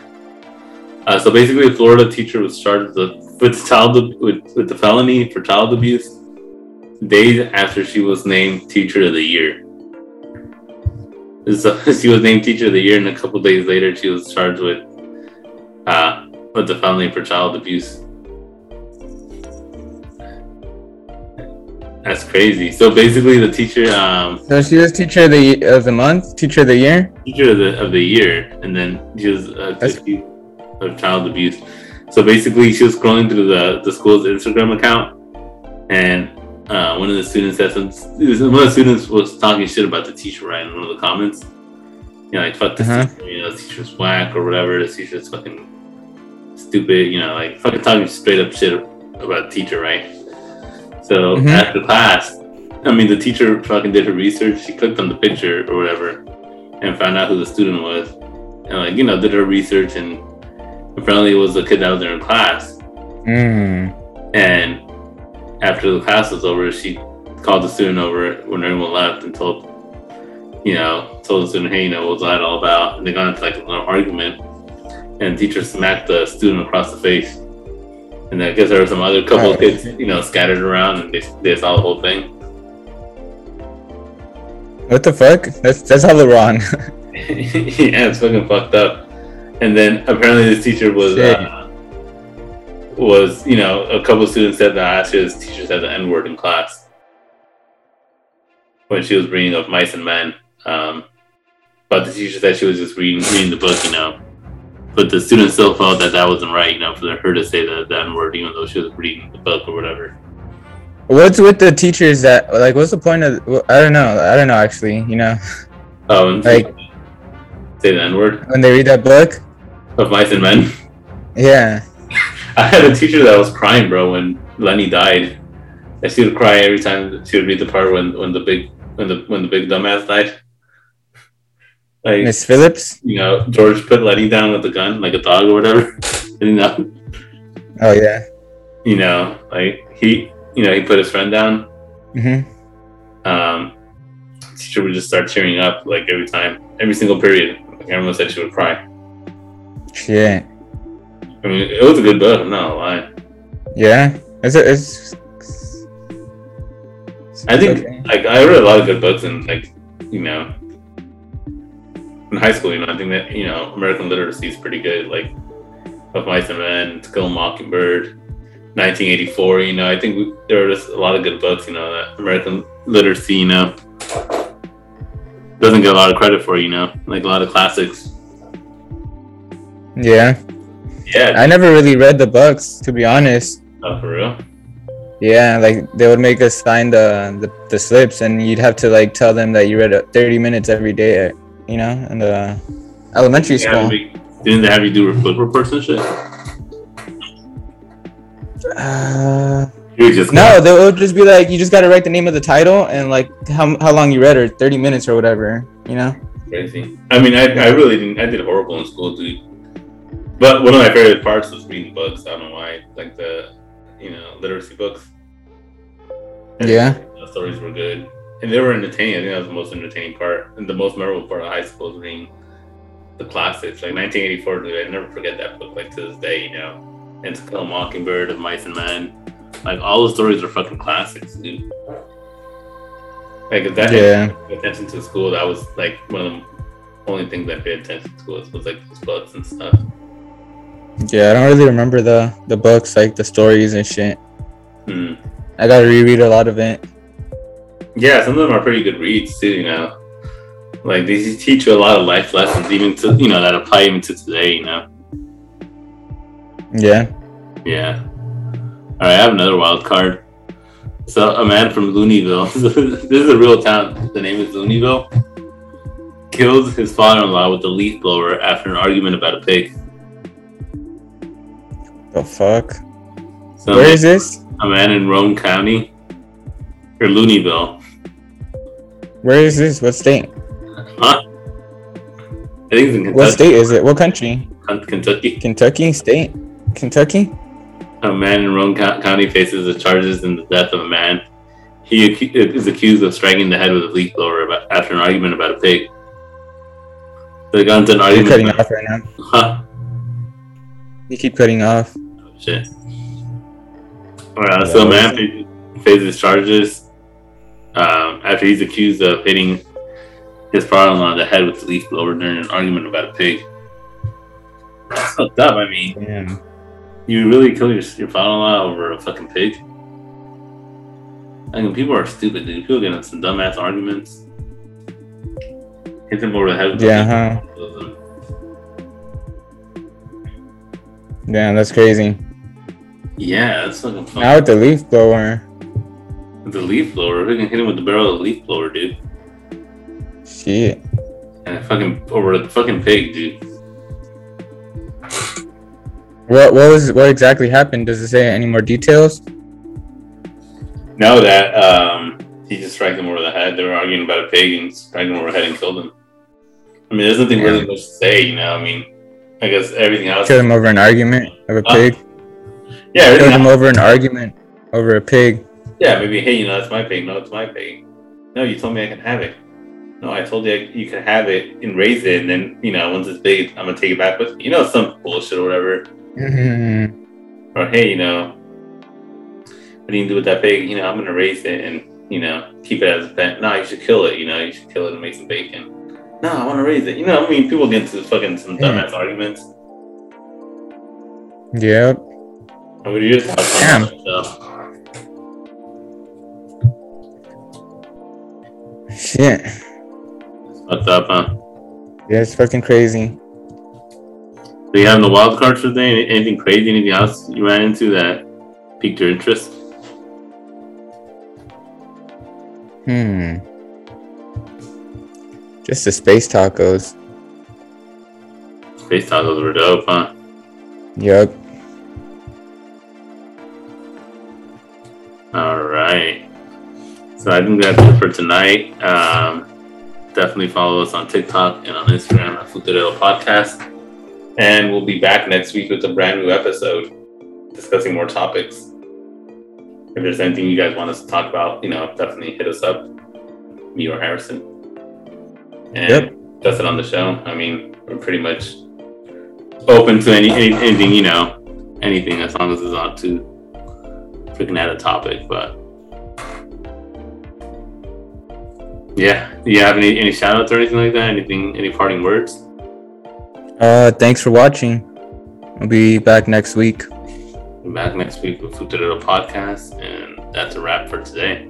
Uh, so basically, a Florida teacher was charged with, with child with, with the felony for child abuse days after she was named Teacher of the Year. So she was named Teacher of the Year, and a couple days later, she was charged with uh, with the felony for child abuse. That's crazy. So basically, the teacher, um, So she was teacher of the of the month, teacher of the year. teacher of the of the year, and then she was uh, of child abuse. So basically, she was scrolling through the the school's Instagram account, and uh, one of the students said some. One of the students was talking shit about the teacher, right? In one of the comments, you know, like fuck this Uh-huh. teacher, you know, this teacher's whack or whatever. This teacher's fucking stupid, you know, like fucking talking straight up shit about the teacher, right? So Mhm. after class, I mean, the teacher fucking did her research. She clicked on the picture or whatever, and found out who the student was, and like you know, did her research, and apparently it was the kid that was in her class. Mm. And after the class was over, she called the student over when everyone left and told, you know, told the student, hey, you know, what was that all about? And they got into like an argument, and the teacher smacked the student across the face. And I guess there were some other couple Oh. kids, you know, scattered around, and they, they saw the whole thing. What the fuck? That's that's hella wrong. yeah, it's fucking fucked up. And then apparently this teacher was uh, was you know a couple students said that last year this teacher said the n word in class when she was bringing up mice and men. Um, but the teacher said she was just reading reading the book, you know. But the students still felt that that wasn't right, you know, for her to say the, the N word, even though she was reading the book or whatever. What's with the teachers that like? What's the point of? I don't know. I don't know actually. You know, oh, and Like- say the N word when they read that book. of mice and men. Yeah. I had a teacher that was crying, bro, when Lenny died. And she would cry every time she would read the part when, when the big when the when the big dumbass died. Like Miss Phillips. you know, George put Lenny down with a gun, like a dog or whatever. you know, Oh yeah. you know, like he, you know, he put his friend down. hmm Um, teacher would just start cheering up like every time, every single period. Like everyone said she would cry. Shit. I mean, it was a good book. I'm not. Yeah. It's a, it's. I think Okay. like I read a lot of good books and like you know in high school. You know, I think that you know American literacy is pretty good. Like of Mice and Men, To Kill a Mockingbird, 1984. You know, I think we, there were just a lot of good books. You know, that American literacy. You know, doesn't get a lot of credit for. You know, like a lot of classics. Yeah. Yeah, I never really read the books to be honest. oh, for real. Yeah, like they would make us sign the, the the slips, and you'd have to like tell them that you read 30 minutes every day, you know, in the elementary They had to school. make- didn't they have you do book reports and shit? Uh, You just no, they would just be like, you just got to write the name of the title and like how how long you read, or 30 minutes or whatever, you know. crazy. I mean, I, I really didn't. I did horrible in school, dude. But one of my favorite parts was reading books. I don't know why, like the, you know, literacy books. Yeah. The stories were good, and they were entertaining. I think that was the most entertaining part, and the most memorable part of high school was reading the classics, like 1984. Dude, I never forget that book, like to this day. You know, and To Kill a Mockingbird, of Mice and Men. Like all the stories are fucking classics, dude. Like if that Yeah. attention to school. That was like one of the only things I paid attention to was, was like those books and stuff. Yeah, I don't really remember the the books, like the stories and shit. Hmm. I gotta reread a lot of it. Yeah, some of them are pretty good reads too. You know, like they teach you a lot of life lessons, even to you know that apply even to today. You know. Yeah. Yeah. All right, I have another wild card. So a man from Looneyville. this is a real town. The name is Looneyville. Kills his father-in-law with a leaf blower after an argument about a pig. The fuck? So Where is this? a man in Roane County or Looneyville. Where is this? What state? Huh? I think it's in What state is it? What country? Kentucky. Kentucky state? Kentucky? A man in Roane Co- County faces the charges in the death of a man. He uh, is accused of striking the head with a leaf blower after an argument about a pig. Got into an You're argument. cutting about- off right now. Huh? You keep cutting off. Oh, Shit. Alright, so a man fa- faces charges um, after he's accused of hitting his father-in-law in the head with the leaf blower during an argument about a pig. That's fucked up. I mean, Damn. you really kill your, your father-in-law over a fucking pig? I mean, people are stupid, dude. People get in some dumbass arguments. Hit them over the head with Yeah, huh? Damn, that's crazy. Yeah, that's fucking fun. Now with the leaf blower. The leaf blower, who can hit him with the barrel of the leaf blower, dude? Shit. And fucking over a fucking pig, dude. What what was what exactly happened? Does it say any more details? No, that um, he just struck him over the head. They were arguing about a pig and struck him over the head and killed him. I mean, there's nothing really much to say, you know. I mean, I guess everything else. Killed him over an argument of a Uh, pig. Yeah, Killed him over an argument over a pig. Yeah. Maybe hey, you know, that's my pig. No, it's my pig. No, you told me I can have it. No, I told you I, you can have it and raise it, and then you know, once it's big, I'm gonna take it back with me. You know, some bullshit or whatever. Mhm. Or hey, you know, what do you do with that pig? You know, I'm gonna raise it and you know keep it as a pet. No, you should kill it. You know, you should kill it and make some bacon. No, I want to raise it. You know, I mean, people get into fucking some Yeah. dumbass arguments. Yep. I mean, you just Damn. stuff. Shit. What's up, huh? Yeah, it's fucking crazy. Do you have the wild cards for today? Anything crazy? Anything else you ran into that piqued your interest? Hmm. Just the space tacos. Space tacos were dope, huh? Yep. All right. So I think that's it for tonight. Um, definitely follow us on TikTok and on Instagram at Futurero Podcast. And we'll be back next week with a brand new episode discussing more topics. If there's anything you guys want us to talk about, you know, definitely hit us up, me or Harrison. And Yep. discuss it on the show. I mean, we're pretty much open to any, any anything, you know, anything as long as it's not too freaking out of topic, but yeah. Do you have any any shout outs or anything like that? Anything any parting words? Uh, thanks for watching. I'll be back next week. We're back next week with Futurero Podcast, and that's a wrap for today.